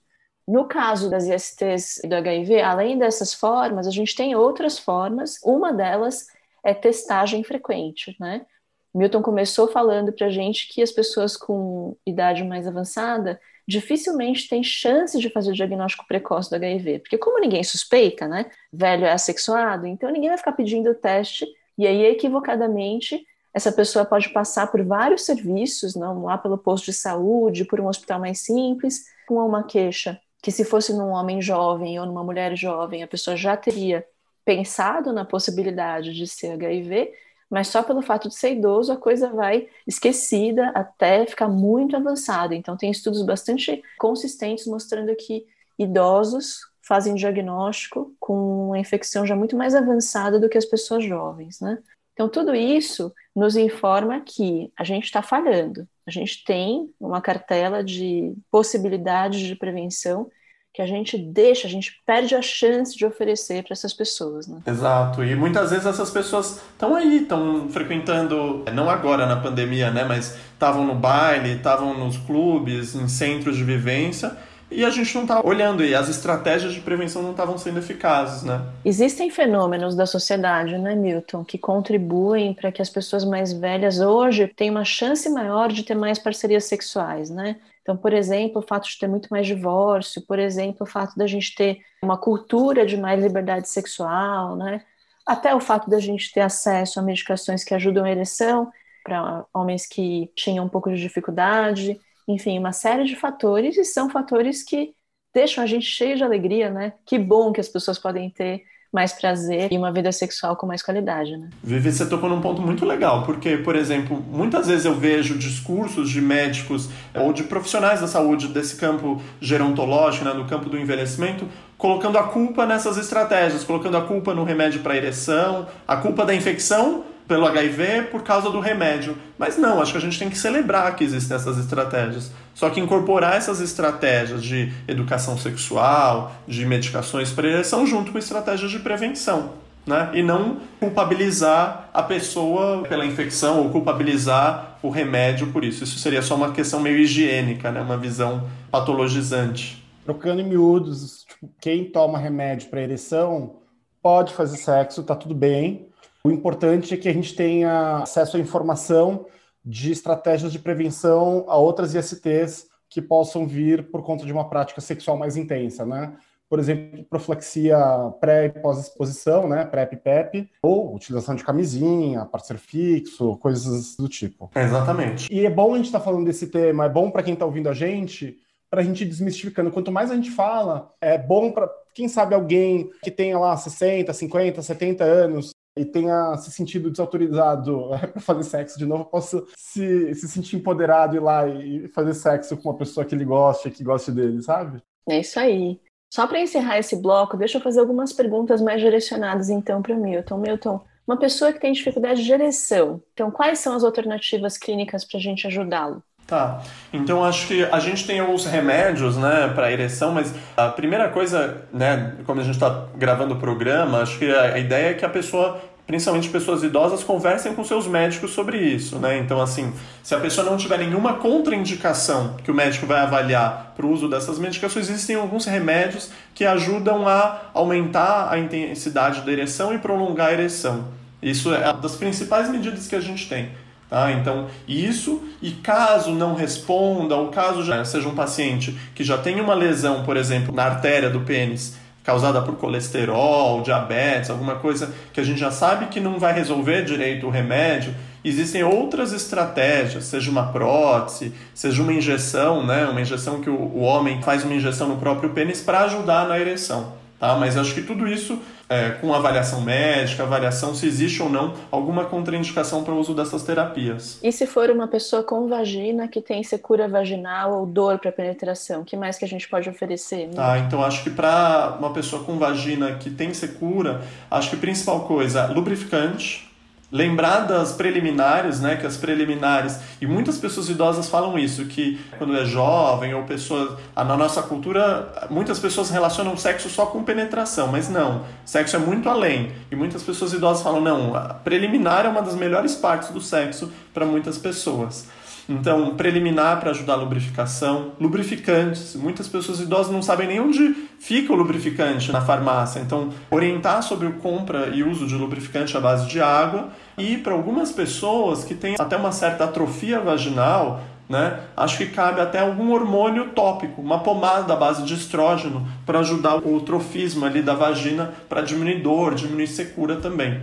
No caso das ISTs e do HIV, além dessas formas, a gente tem outras formas. Uma delas é testagem frequente, né? Milton começou falando para a gente que as pessoas com idade mais avançada dificilmente tem chance de fazer o diagnóstico precoce do HIV, porque como ninguém suspeita, né, velho é assexuado, então ninguém vai ficar pedindo o teste e aí equivocadamente essa pessoa pode passar por vários serviços, não lá pelo posto de saúde, por um hospital mais simples, com uma queixa que se fosse num homem jovem ou numa mulher jovem, a pessoa já teria pensado na possibilidade de ser HIV mas só pelo fato de ser idoso a coisa vai esquecida até ficar muito avançada. Então, tem estudos bastante consistentes mostrando que idosos fazem diagnóstico com uma infecção já muito mais avançada do que as pessoas jovens, né? Então, tudo isso nos informa que a gente está falhando. A gente tem uma cartela de possibilidades de prevenção que a gente deixa, a gente perde a chance de oferecer para essas pessoas, né? Exato. E muitas vezes essas pessoas estão aí, estão frequentando, não agora na pandemia, né, mas estavam no baile, estavam nos clubes, em centros de vivência, e a gente não está olhando e as estratégias de prevenção não estavam sendo eficazes, né? Existem fenômenos da sociedade, né, Milton, que contribuem para que as pessoas mais velhas hoje tenham uma chance maior de ter mais parcerias sexuais, né? Então por exemplo, o fato de ter muito mais divórcio, por exemplo, o fato da gente ter uma cultura de mais liberdade sexual, né? Até o fato da gente ter acesso a medicações que ajudam a ereção para homens que tinham um pouco de dificuldade, enfim, uma série de fatores e são fatores que deixam a gente cheio de alegria, né? Que bom que as pessoas podem ter mais prazer e uma vida sexual com mais qualidade, né? Vivi, você tocou num ponto muito legal, porque, por exemplo, muitas vezes eu vejo discursos de médicos ou de profissionais da saúde desse campo gerontológico, né, no campo do envelhecimento, colocando a culpa nessas estratégias, colocando a culpa no remédio para ereção, a culpa da infecção pelo HIV por causa do remédio. Mas não, acho que a gente tem que celebrar que existem essas estratégias. Só que incorporar essas estratégias de educação sexual, de medicações para ereção, junto com estratégias de prevenção. Né? E não culpabilizar a pessoa pela infecção ou culpabilizar o remédio por isso. Isso seria só uma questão meio higiênica, né? uma visão patologizante. Trocando em miúdos, tipo, quem toma remédio para ereção pode fazer sexo, tá tudo bem. O importante é que a gente tenha acesso à informação de estratégias de prevenção a outras ISTs que possam vir por conta de uma prática sexual mais intensa, né? Por exemplo, profilaxia pré e pós-exposição, né? PrEP PEP, ou utilização de camisinha, parceiro fixo, coisas do tipo. Exatamente. E é bom a gente estar tá falando desse tema, é bom para quem está ouvindo a gente, para a gente ir desmistificando. Quanto mais a gente fala, é bom para, quem sabe, alguém que tenha lá 60, 50, 70 anos e tenha se sentido desautorizado para fazer sexo de novo, possa se, se sentir empoderado ir lá e fazer sexo com uma pessoa que ele goste, que goste dele, sabe? É isso aí. Só para encerrar esse bloco, deixa eu fazer algumas perguntas mais direcionadas então para o Milton. Milton, uma pessoa que tem dificuldade de ereção, então quais são as alternativas clínicas para a gente ajudá-lo? Tá. Então acho que a gente tem alguns remédios, né, para ereção, mas a primeira coisa, né, como a gente está gravando o programa, acho que a ideia é que a pessoa principalmente pessoas idosas, conversem com seus médicos sobre isso, né? Então, assim, se a pessoa não tiver nenhuma contraindicação que o médico vai avaliar para o uso dessas medicações, existem alguns remédios que ajudam a aumentar a intensidade da ereção e prolongar a ereção. Isso é uma das principais medidas que a gente tem. Tá? Então, isso, e caso não responda, ou caso já seja um paciente que já tem uma lesão, por exemplo, na artéria do pênis, causada por colesterol, diabetes, alguma coisa que a gente já sabe que não vai resolver direito o remédio, existem outras estratégias, seja uma prótese, seja uma injeção, né? uma injeção que o, o homem faz uma injeção no próprio pênis para ajudar na ereção. Tá? Mas acho que tudo isso é, com avaliação médica, avaliação se existe ou não alguma contraindicação para o uso dessas terapias. E se for uma pessoa com vagina que tem secura vaginal ou dor para penetração, o que mais que a gente pode oferecer? Né? Tá, então acho que para uma pessoa com vagina que tem secura, acho que a principal coisa, lubrificante, lembrar das preliminares, né, que as preliminares, e muitas pessoas idosas falam isso, que quando é jovem ou pessoa, na nossa cultura, muitas pessoas relacionam sexo só com penetração, mas não, sexo é muito além. E muitas pessoas idosas falam, não, a preliminar é uma das melhores partes do sexo para muitas pessoas. Então, preliminar para ajudar a lubrificação, lubrificantes. Muitas pessoas idosas não sabem nem onde fica o lubrificante na farmácia. Então, orientar sobre o compra e uso de lubrificante à base de água. E para algumas pessoas que têm até uma certa atrofia vaginal, né? Acho que cabe até algum hormônio tópico, uma pomada à base de estrógeno para ajudar o trofismo ali da vagina para diminuir dor, diminuir secura também.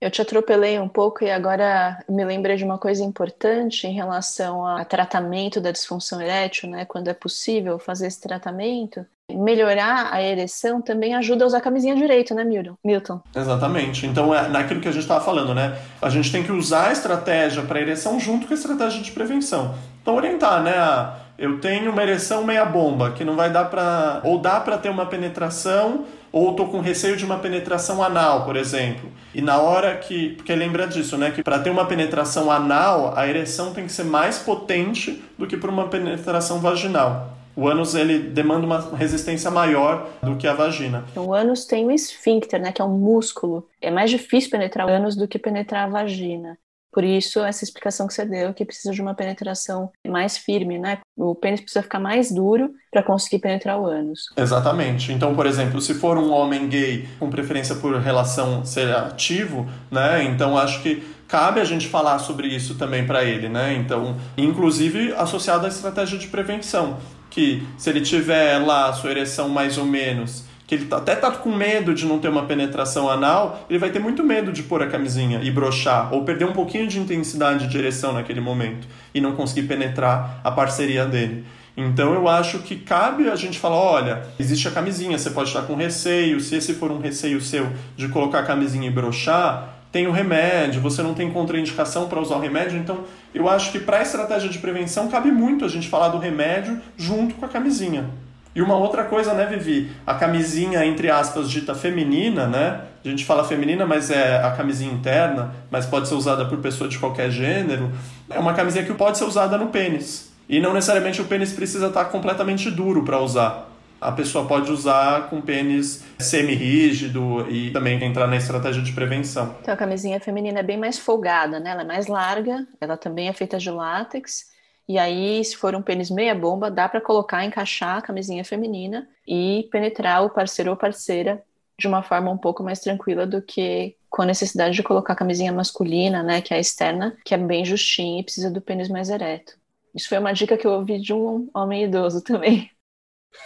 Eu te atropelei um pouco e agora me lembrei de uma coisa importante em relação ao tratamento da disfunção erétil, né? Quando é possível fazer esse tratamento, melhorar a ereção também ajuda a usar a camisinha direito, né, Milton? Exatamente. Então, é naquilo que a gente estava falando, né? A gente tem que usar a estratégia para ereção junto com a estratégia de prevenção. Então, orientar, né? A, eu tenho uma ereção meia bomba, que não vai dar para. Ou dá para ter uma penetração ou estou com receio de uma penetração anal, por exemplo. E na hora que. Porque lembra disso, né? Que para ter uma penetração anal, a ereção tem que ser mais potente do que para uma penetração vaginal. O ânus ele demanda uma resistência maior do que a vagina. O ânus tem um esfíncter, né, que é um músculo. É mais difícil penetrar o ânus do que penetrar a vagina. Por isso, essa explicação que você deu, que precisa de uma penetração mais firme, né? O pênis precisa ficar mais duro para conseguir penetrar o ânus. Exatamente. Então, por exemplo, se for um homem gay com preferência por relação ser ativo, né? Então, acho que cabe a gente falar sobre isso também para ele, né? Então, inclusive associado à estratégia de prevenção, que se ele tiver lá a sua ereção mais ou menos que ele tá, até tá com medo de não ter uma penetração anal, ele vai ter muito medo de pôr a camisinha e brochar, ou perder um pouquinho de intensidade de ereção naquele momento e não conseguir penetrar a parceria dele. Então eu acho que cabe a gente falar, olha, existe a camisinha, você pode estar com receio, se esse for um receio seu de colocar a camisinha e brochar, tem o remédio, você não tem contraindicação para usar o remédio, então eu acho que para a estratégia de prevenção cabe muito a gente falar do remédio junto com a camisinha. E uma outra coisa, né, Vivi? A camisinha, entre aspas, dita feminina, né? A gente fala feminina, mas é a camisinha interna, mas pode ser usada por pessoa de qualquer gênero. É uma camisinha que pode ser usada no pênis. E não necessariamente o pênis precisa estar completamente duro para usar. A pessoa pode usar com pênis semi-rígido e também entrar na estratégia de prevenção. Então a camisinha feminina é bem mais folgada, né? Ela é mais larga, ela também é feita de látex e aí, se for um pênis meia bomba, dá para colocar, encaixar a camisinha feminina e penetrar o parceiro ou parceira de uma forma um pouco mais tranquila do que com a necessidade de colocar a camisinha masculina, né, que é a externa, que é bem justinha e precisa do pênis mais ereto. Isso foi uma dica que eu ouvi de um homem idoso também.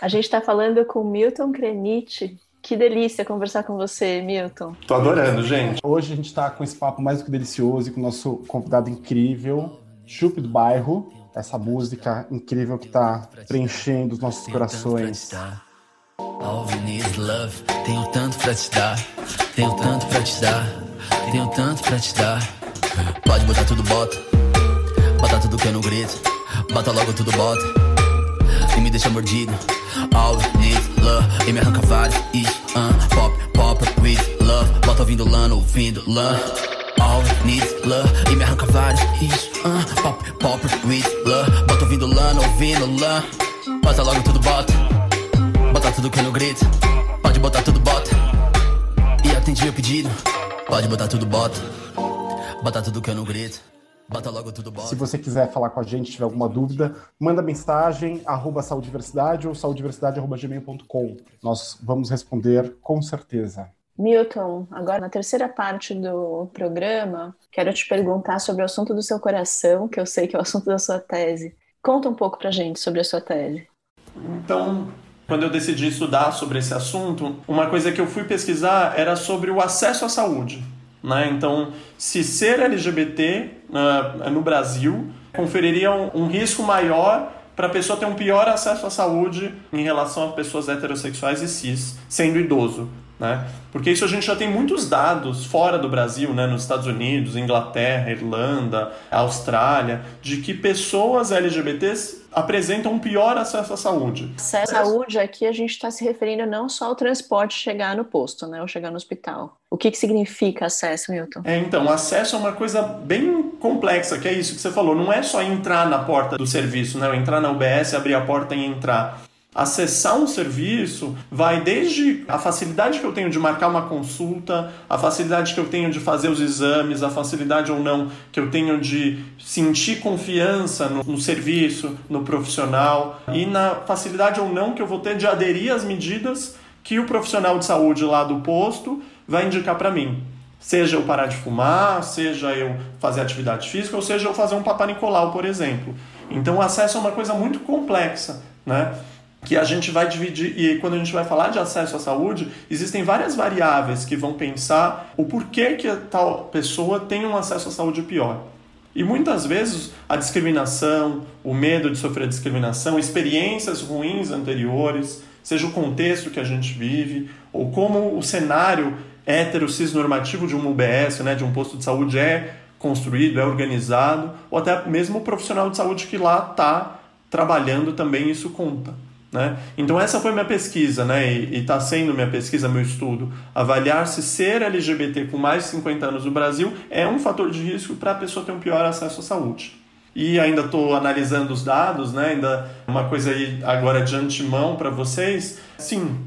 A gente está falando com Milton Krenit. Que delícia conversar com você, Milton. Tô adorando, gente. Hoje a gente está com esse papo mais do que delicioso e com o nosso convidado incrível, Chup do Bairro essa música incrível que está preenchendo os nossos corações. All we need is love. Tenho tanto pra te dar, tenho tanto pra te dar, tenho tanto pra te dar. Pode botar tudo, bota. Bota tudo que eu não grito. Bota logo tudo, bota. E me deixa mordido. All we need love. E me arranca vários. E, uh, pop, pop, with love. Bota ouvindo lano, ouvindo lano. All need love e me arranca vários Isso, uh, pop, pop, with love. Bota ouvindo lã, ouvindo lã Bota logo tudo, bota. Bota tudo que eu não grito. Pode botar tudo, bota. E atende meu pedido. Pode botar tudo, bota. Bota tudo que eu não grito. Bota logo tudo, bota. Se você quiser falar com a gente, tiver alguma dúvida, manda mensagem, arroba saudiversidade ou saudiversidade.gmail.com. Nós vamos responder com certeza. Milton, agora na terceira parte do programa, quero te perguntar sobre o assunto do seu coração, que eu sei que é o assunto da sua tese. Conta um pouco pra gente sobre a sua tese. Então, quando eu decidi estudar sobre esse assunto, uma coisa que eu fui pesquisar era sobre o acesso à saúde. Né? Então, se ser LGBT uh, no Brasil conferiria um, um risco maior para a pessoa ter um pior acesso à saúde em relação a pessoas heterossexuais e cis, sendo idoso. Né? Porque isso a gente já tem muitos dados fora do Brasil, né? nos Estados Unidos, Inglaterra, Irlanda, Austrália, de que pessoas LGBTs apresentam um pior acesso à saúde. Acesso à saúde aqui a gente está se referindo não só ao transporte chegar no posto, né, ou chegar no hospital. O que, que significa acesso, Milton? É, então, acesso é uma coisa bem complexa, que é isso que você falou. Não é só entrar na porta do serviço, né? Entrar na UBS, abrir a porta e entrar. Acessar um serviço vai desde a facilidade que eu tenho de marcar uma consulta, a facilidade que eu tenho de fazer os exames, a facilidade ou não que eu tenho de sentir confiança no, no serviço, no profissional e na facilidade ou não que eu vou ter de aderir às medidas que o profissional de saúde lá do posto vai indicar para mim. Seja eu parar de fumar, seja eu fazer atividade física, ou seja eu fazer um Papa Nicolau, por exemplo. Então o acesso é uma coisa muito complexa, né? Que a gente vai dividir, e quando a gente vai falar de acesso à saúde, existem várias variáveis que vão pensar o porquê que tal pessoa tem um acesso à saúde pior. E muitas vezes a discriminação, o medo de sofrer discriminação, experiências ruins anteriores, seja o contexto que a gente vive, ou como o cenário hétero cisnormativo de um UBS, né, de um posto de saúde é construído, é organizado, ou até mesmo o profissional de saúde que lá está trabalhando também isso conta. Né? Então essa foi minha pesquisa, né? e está sendo minha pesquisa, meu estudo, avaliar se ser LGBT com mais de 50 anos no Brasil é um fator de risco para a pessoa ter um pior acesso à saúde. E ainda estou analisando os dados, né? ainda uma coisa aí agora de antemão para vocês, sim,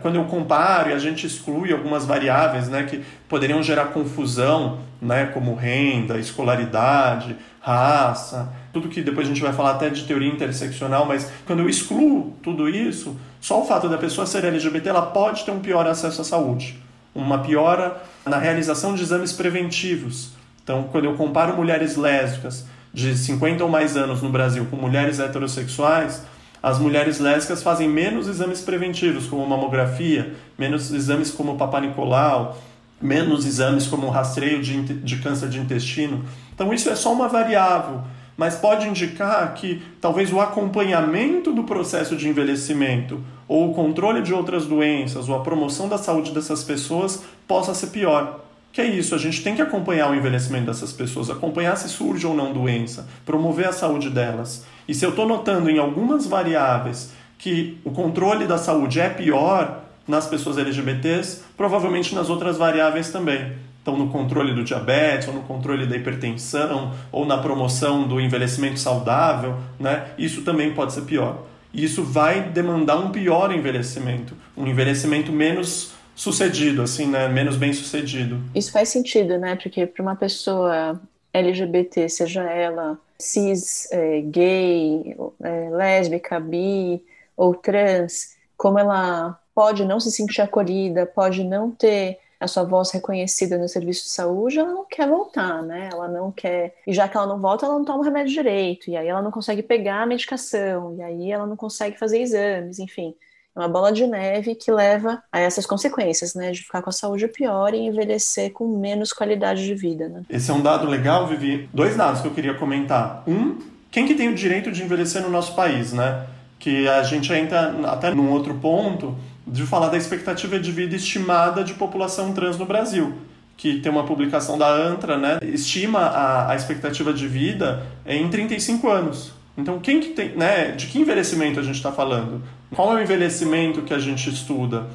quando eu comparo e a gente exclui algumas variáveis né, que poderiam gerar confusão, né, como renda, escolaridade, raça, tudo que depois a gente vai falar até de teoria interseccional, mas quando eu excluo tudo isso, só o fato da pessoa ser LGBT ela pode ter um pior acesso à saúde, uma piora na realização de exames preventivos. Então, quando eu comparo mulheres lésbicas de 50 ou mais anos no Brasil com mulheres heterossexuais, as mulheres lésbicas fazem menos exames preventivos, como mamografia, menos exames como Papa Nicolau, menos exames como rastreio de, de câncer de intestino. Então, isso é só uma variável, mas pode indicar que talvez o acompanhamento do processo de envelhecimento, ou o controle de outras doenças, ou a promoção da saúde dessas pessoas possa ser pior. Que é isso, a gente tem que acompanhar o envelhecimento dessas pessoas, acompanhar se surge ou não doença, promover a saúde delas. E se eu estou notando em algumas variáveis que o controle da saúde é pior nas pessoas LGBTs, provavelmente nas outras variáveis também. Então, no controle do diabetes, ou no controle da hipertensão, ou na promoção do envelhecimento saudável, né? isso também pode ser pior. E isso vai demandar um pior envelhecimento, um envelhecimento menos sucedido, assim, né? Menos bem sucedido. Isso faz sentido, né? Porque para uma pessoa LGBT, seja ela cis, é, gay, é, lésbica, bi ou trans, como ela pode não se sentir acolhida, pode não ter a sua voz reconhecida no serviço de saúde, ela não quer voltar, né? Ela não quer. E já que ela não volta, ela não toma o remédio direito, e aí ela não consegue pegar a medicação, e aí ela não consegue fazer exames, enfim. É uma bola de neve que leva a essas consequências, né? De ficar com a saúde pior e envelhecer com menos qualidade de vida, né? Esse é um dado legal, Vivi. Dois dados que eu queria comentar. Um, quem que tem o direito de envelhecer no nosso país, né? Que a gente entra até num outro ponto de falar da expectativa de vida estimada de população trans no Brasil que tem uma publicação da ANTRA, né, estima a, a expectativa de vida em 35 anos. Então, quem que tem, né, de que envelhecimento a gente está falando? Qual é o envelhecimento que a gente estuda?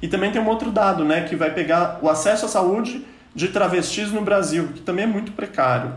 E também tem um outro dado, né, que vai pegar o acesso à saúde de travestis no Brasil, que também é muito precário.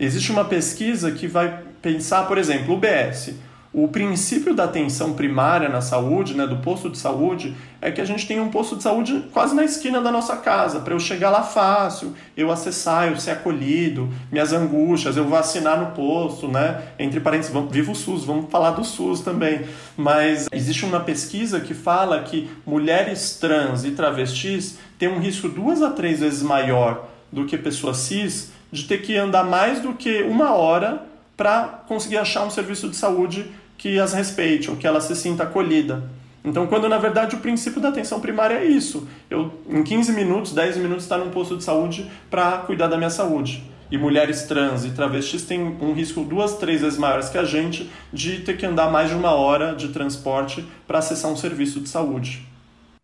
Existe uma pesquisa que vai pensar, por exemplo, o BS. O princípio da atenção primária na saúde, né, do posto de saúde, é que a gente tem um posto de saúde quase na esquina da nossa casa, para eu chegar lá fácil, eu acessar, eu ser acolhido, minhas angústias, eu vacinar no posto, né? Entre parênteses, vamos, viva o SUS, vamos falar do SUS também. Mas existe uma pesquisa que fala que mulheres trans e travestis têm um risco duas a três vezes maior do que pessoas cis de ter que andar mais do que uma hora para conseguir achar um serviço de saúde que as respeite ou que ela se sinta acolhida. Então, quando na verdade o princípio da atenção primária é isso, eu em 15 minutos, 10 minutos estar num posto de saúde para cuidar da minha saúde. E mulheres trans e travestis têm um risco duas, três vezes maiores que a gente de ter que andar mais de uma hora de transporte para acessar um serviço de saúde.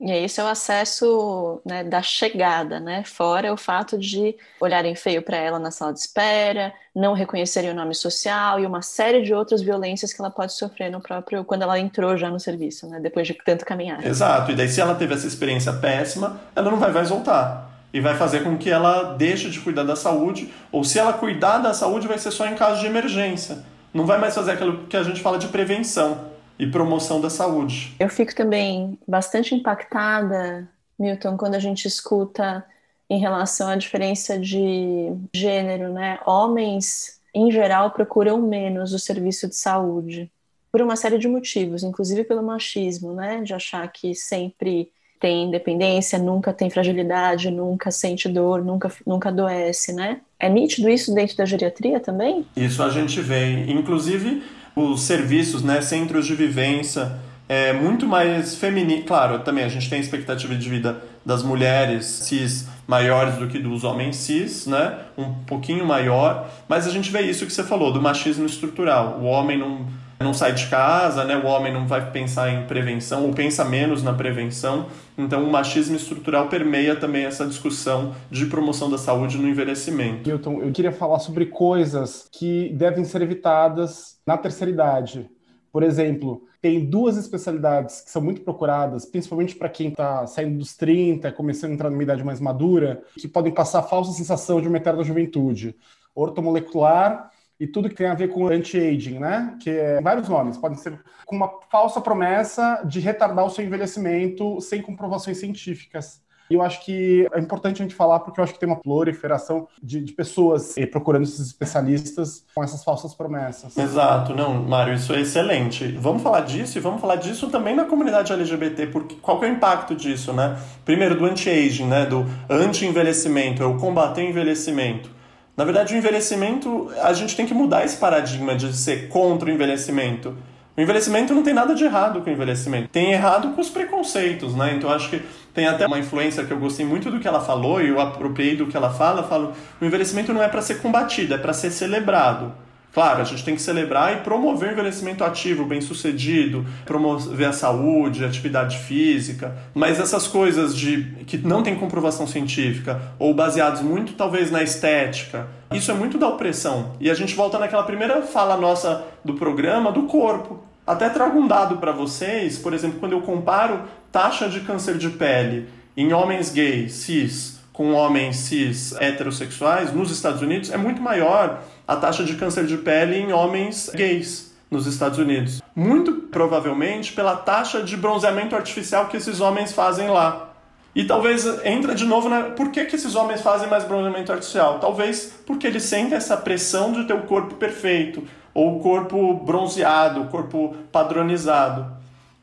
E esse é o acesso né, da chegada, né? Fora o fato de olharem feio para ela na sala de espera, não reconhecerem o nome social e uma série de outras violências que ela pode sofrer no próprio quando ela entrou já no serviço, né? Depois de tanto caminhar. Exato. E daí se ela teve essa experiência péssima, ela não vai mais voltar. E vai fazer com que ela deixe de cuidar da saúde, ou se ela cuidar da saúde, vai ser só em caso de emergência. Não vai mais fazer aquilo que a gente fala de prevenção e promoção da saúde. Eu fico também bastante impactada, Milton, quando a gente escuta em relação à diferença de gênero, né? Homens, em geral, procuram menos o serviço de saúde por uma série de motivos, inclusive pelo machismo, né? De achar que sempre tem independência, nunca tem fragilidade, nunca sente dor, nunca, nunca adoece, né? É nítido isso dentro da geriatria também? Isso a gente vê. Inclusive, os serviços, né, centros de vivência, é muito mais feminino. Claro, também a gente tem a expectativa de vida das mulheres cis maiores do que dos homens cis, né? Um pouquinho maior, mas a gente vê isso que você falou do machismo estrutural. O homem não não sai de casa, né? O homem não vai pensar em prevenção ou pensa menos na prevenção. Então, o machismo estrutural permeia também essa discussão de promoção da saúde no envelhecimento. Milton, eu queria falar sobre coisas que devem ser evitadas na terceira idade. Por exemplo, tem duas especialidades que são muito procuradas, principalmente para quem está saindo dos 30, começando a entrar numa idade mais madura, que podem passar a falsa sensação de uma eterna juventude. Ortomolecular e tudo que tem a ver com anti-aging, né? Que é vários nomes, podem ser com uma falsa promessa de retardar o seu envelhecimento sem comprovações científicas. E eu acho que é importante a gente falar porque eu acho que tem uma proliferação de, de pessoas eh, procurando esses especialistas com essas falsas promessas. Exato, não, Mário, isso é excelente. Vamos falar disso e vamos falar disso também na comunidade LGBT, porque qual é o impacto disso, né? Primeiro, do anti-aging, né? Do anti-envelhecimento, é o combater o envelhecimento Na verdade, o envelhecimento, a gente tem que mudar esse paradigma de ser contra o envelhecimento. O envelhecimento não tem nada de errado com o envelhecimento. Tem errado com os preconceitos, né? Então acho que tem até uma influência que eu gostei muito do que ela falou e eu apropriei do que ela fala. Falo, o envelhecimento não é para ser combatido, é para ser celebrado. Claro, a gente tem que celebrar e promover envelhecimento ativo, bem-sucedido, promover a saúde, atividade física, mas essas coisas de que não tem comprovação científica ou baseados muito talvez na estética, isso é muito da opressão. E a gente volta naquela primeira fala nossa do programa do corpo. Até trago um dado para vocês, por exemplo, quando eu comparo taxa de câncer de pele em homens gays, cis, com homens cis heterossexuais nos Estados Unidos, é muito maior a taxa de câncer de pele em homens gays nos Estados Unidos. Muito provavelmente pela taxa de bronzeamento artificial que esses homens fazem lá. E talvez entra de novo na. Por que, que esses homens fazem mais bronzeamento artificial? Talvez porque eles sentem essa pressão de ter o corpo perfeito, ou o corpo bronzeado, o corpo padronizado.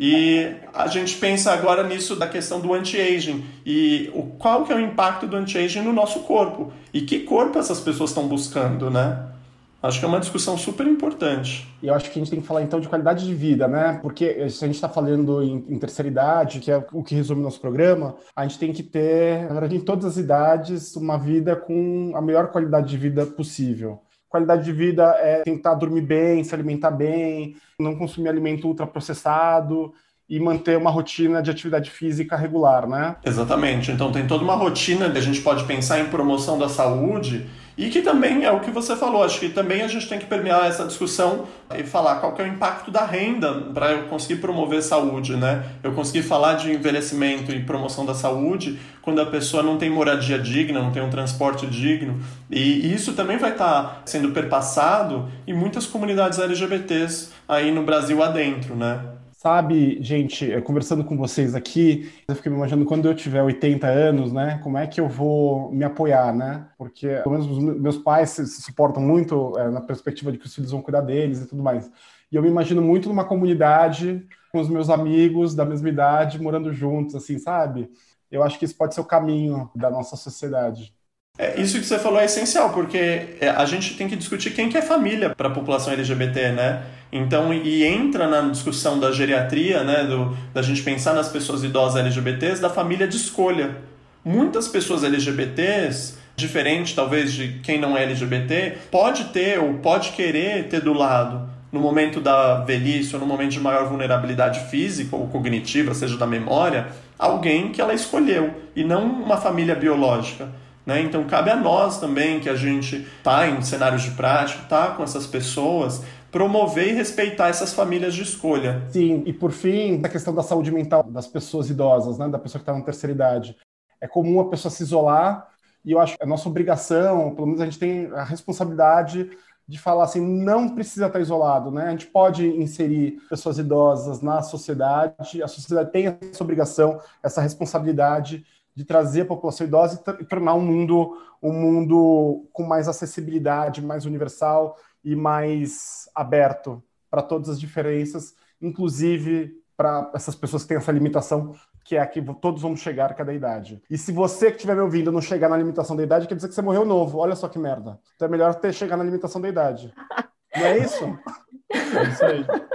E a gente pensa agora nisso da questão do anti-aging e o, qual que é o impacto do anti-aging no nosso corpo e que corpo essas pessoas estão buscando, né? Acho que é uma discussão super importante. E eu acho que a gente tem que falar então de qualidade de vida, né? Porque se a gente está falando em, em, terceira idade, que é o que resume nosso programa, a gente tem que ter, em todas as idades, uma vida com a melhor qualidade de vida possível. Qualidade de vida é tentar dormir bem, se alimentar bem, não consumir alimento ultraprocessado e manter uma rotina de atividade física regular, né? Exatamente. Então tem toda uma rotina que a gente pode pensar em promoção da saúde e que também é o que você falou, acho que também a gente tem que permear essa discussão e falar qual que é o impacto da renda para eu conseguir promover saúde, né? Eu conseguir falar de envelhecimento e promoção da saúde quando a pessoa não tem moradia digna, não tem um transporte digno. E isso também vai estar tá sendo perpassado em muitas comunidades LGBTs aí no Brasil adentro, né? Sabe, gente, conversando com vocês aqui, eu fiquei me imaginando quando eu tiver 80 anos, né? Como é que eu vou me apoiar, né? Porque, pelo menos, os meus pais se, suportam muito é, na perspectiva de que os filhos vão cuidar deles e tudo mais. E eu me imagino muito numa comunidade com os meus amigos da mesma idade, morando juntos, assim, sabe? Eu acho que isso pode ser o caminho da nossa sociedade. É, isso que você falou é essencial, porque é, a gente tem que discutir quem que é família para a população LGBT, né? Então, e entra na discussão da geriatria, né, do, da gente pensar nas pessoas idosas LGBTs, da família de escolha. Muitas pessoas LGBTs, diferente talvez de quem não é LGBT, pode ter ou pode querer ter do lado, no momento da velhice ou no momento de maior vulnerabilidade física ou cognitiva, seja da memória, alguém que ela escolheu e não uma família biológica. Né? Então cabe a nós também que a gente está em cenários de prática, está com essas pessoas, promover e respeitar essas famílias de escolha. Sim, e por fim, a questão da saúde mental das pessoas idosas, né? da pessoa que está na terceira idade. É comum a pessoa se isolar e eu acho que é nossa obrigação, pelo menos a gente tem a responsabilidade de falar assim, não precisa estar isolado, né? A gente pode inserir pessoas idosas na sociedade, a sociedade tem essa obrigação, essa responsabilidade de trazer a população idosa e tornar um mundo um mundo com mais acessibilidade, mais universal e mais aberto para todas as diferenças, inclusive para essas pessoas que têm essa limitação, que é a que todos vamos chegar a cada idade. E se você que estiver me ouvindo não chegar na limitação da idade, quer dizer que você morreu novo. Olha só que merda. Então é melhor ter chegar na limitação da idade. Não é isso? É isso aí.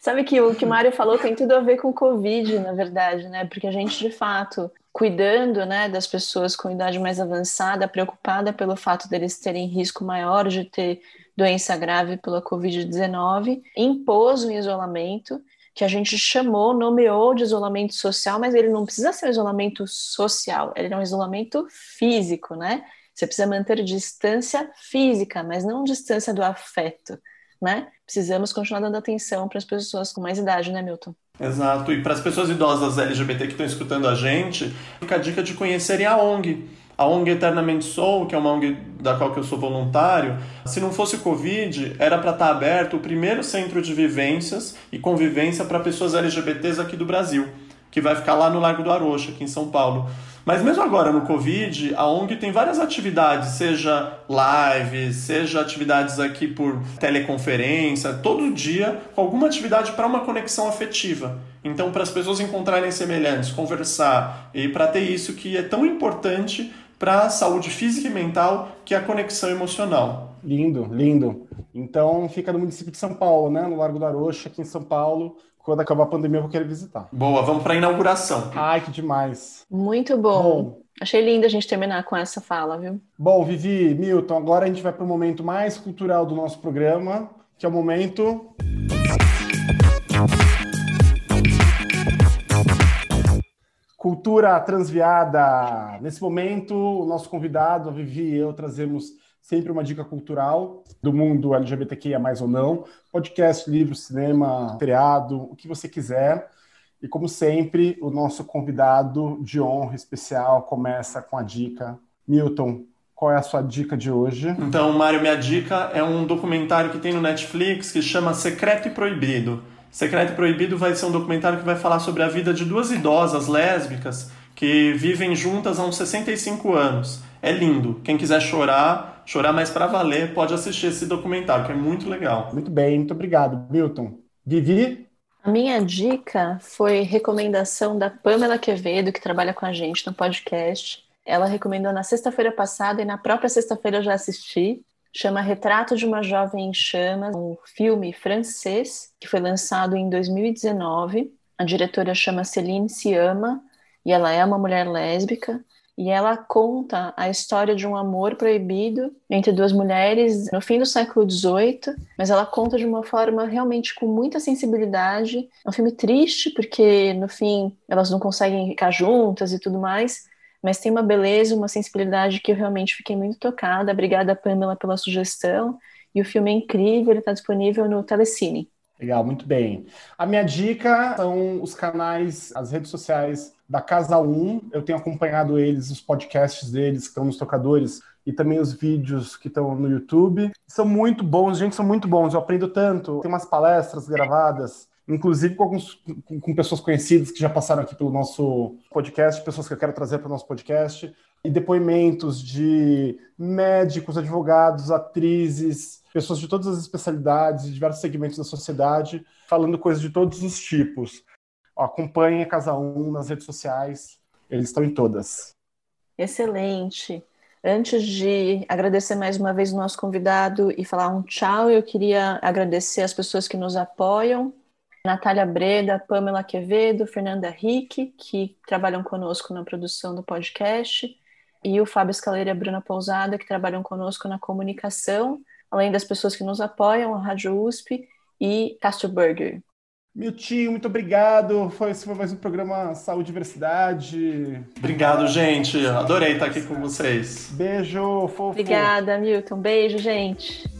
Sabe que o que o Mário falou tem tudo a ver com o Covid, na verdade, né? Porque a gente, de fato, cuidando né, das pessoas com idade mais avançada, preocupada pelo fato deles terem risco maior de ter doença grave pela Covid-19, impôs um isolamento que a gente chamou, nomeou de isolamento social, mas ele não precisa ser um isolamento social, ele é um isolamento físico, né? Você precisa manter distância física, mas não distância do afeto né? Precisamos continuar dando atenção para as pessoas com mais idade, né, Milton? Exato. E para as pessoas idosas LGBT que estão escutando a gente, fica a dica de conhecerem a ONG. A ONG Eternamente Sou, que é uma ONG da qual eu sou voluntário, se não fosse o Covid, era para estar tá aberto o primeiro centro de vivências e convivência para pessoas LGBTs aqui do Brasil, que vai ficar lá no Largo do Arocha, aqui em São Paulo. Mas mesmo agora no Covid, a ONG tem várias atividades, seja lives, seja atividades aqui por teleconferência, todo dia com alguma atividade para uma conexão afetiva. Então, para as pessoas encontrarem semelhantes, conversar e para ter isso que é tão importante para a saúde física e mental, que é a conexão emocional. Lindo, lindo. Então fica no município de São Paulo, né? No Largo do Arocha, aqui em São Paulo. Quando acabar a pandemia, eu vou querer visitar. Boa, vamos para a inauguração. Ai, que demais. Muito bom. bom. Achei lindo a gente terminar com essa fala, viu? Bom, Vivi, Milton, agora a gente vai para o momento mais cultural do nosso programa, que é o momento. Cultura transviada. Nesse momento, o nosso convidado, a Vivi e eu, trazemos sempre uma dica cultural do mundo LGBTQIA, mais ou não. Podcast, livro, cinema, feriado, o que você quiser. E como sempre, o nosso convidado de honra especial começa com a dica. Milton, qual é a sua dica de hoje? Então, Mário, minha dica é um documentário que tem no Netflix que chama Secreto e Proibido. Secreto e Proibido vai ser um documentário que vai falar sobre a vida de duas idosas lésbicas que vivem juntas há uns 65 anos. É lindo. Quem quiser chorar, chorar mais para valer, pode assistir esse documentário, que é muito legal. Muito bem, muito obrigado, Milton. Vivi? A minha dica foi recomendação da Pamela Quevedo, que trabalha com a gente no podcast. Ela recomendou na sexta-feira passada e na própria sexta-feira eu já assisti chama Retrato de uma Jovem em Chamas, um filme francês que foi lançado em 2019. A diretora chama Céline Sciamma e ela é uma mulher lésbica e ela conta a história de um amor proibido entre duas mulheres no fim do século XVIII, mas ela conta de uma forma realmente com muita sensibilidade. É um filme triste porque no fim elas não conseguem ficar juntas e tudo mais, mas tem uma beleza, uma sensibilidade que eu realmente fiquei muito tocada. Obrigada, Pamela, pela sugestão. E o filme é incrível, ele está disponível no Telecine. Legal, muito bem. A minha dica são os canais, as redes sociais da Casa 1. Eu tenho acompanhado eles, os podcasts deles que estão nos tocadores e também os vídeos que estão no YouTube. São muito bons, gente, são muito bons. Eu aprendo tanto. Tem umas palestras gravadas inclusive com, alguns, com, pessoas conhecidas que já passaram aqui pelo nosso podcast, pessoas que eu quero trazer para o nosso podcast, e depoimentos de médicos, advogados, atrizes, pessoas de todas as especialidades e diversos segmentos da sociedade, falando coisas de todos os tipos. Acompanhe a Casa 1 nas redes sociais, eles estão em todas. Excelente. Antes de agradecer mais uma vez o nosso convidado e falar um tchau, eu queria agradecer as pessoas que nos apoiam, Natália Breda, Pamela Quevedo, Fernanda Rick, que trabalham conosco na produção do podcast, e o Fábio Escaleira e a Bruna Pousada, que trabalham conosco na comunicação, além das pessoas que nos apoiam, a Rádio USP e Castro Burger. Miltinho, muito obrigado. Foi, esse foi mais um programa Saúde e Diversidade. Obrigado, gente. Adorei estar aqui com vocês. Beijo, fofo. Obrigada, Milton. Beijo, gente.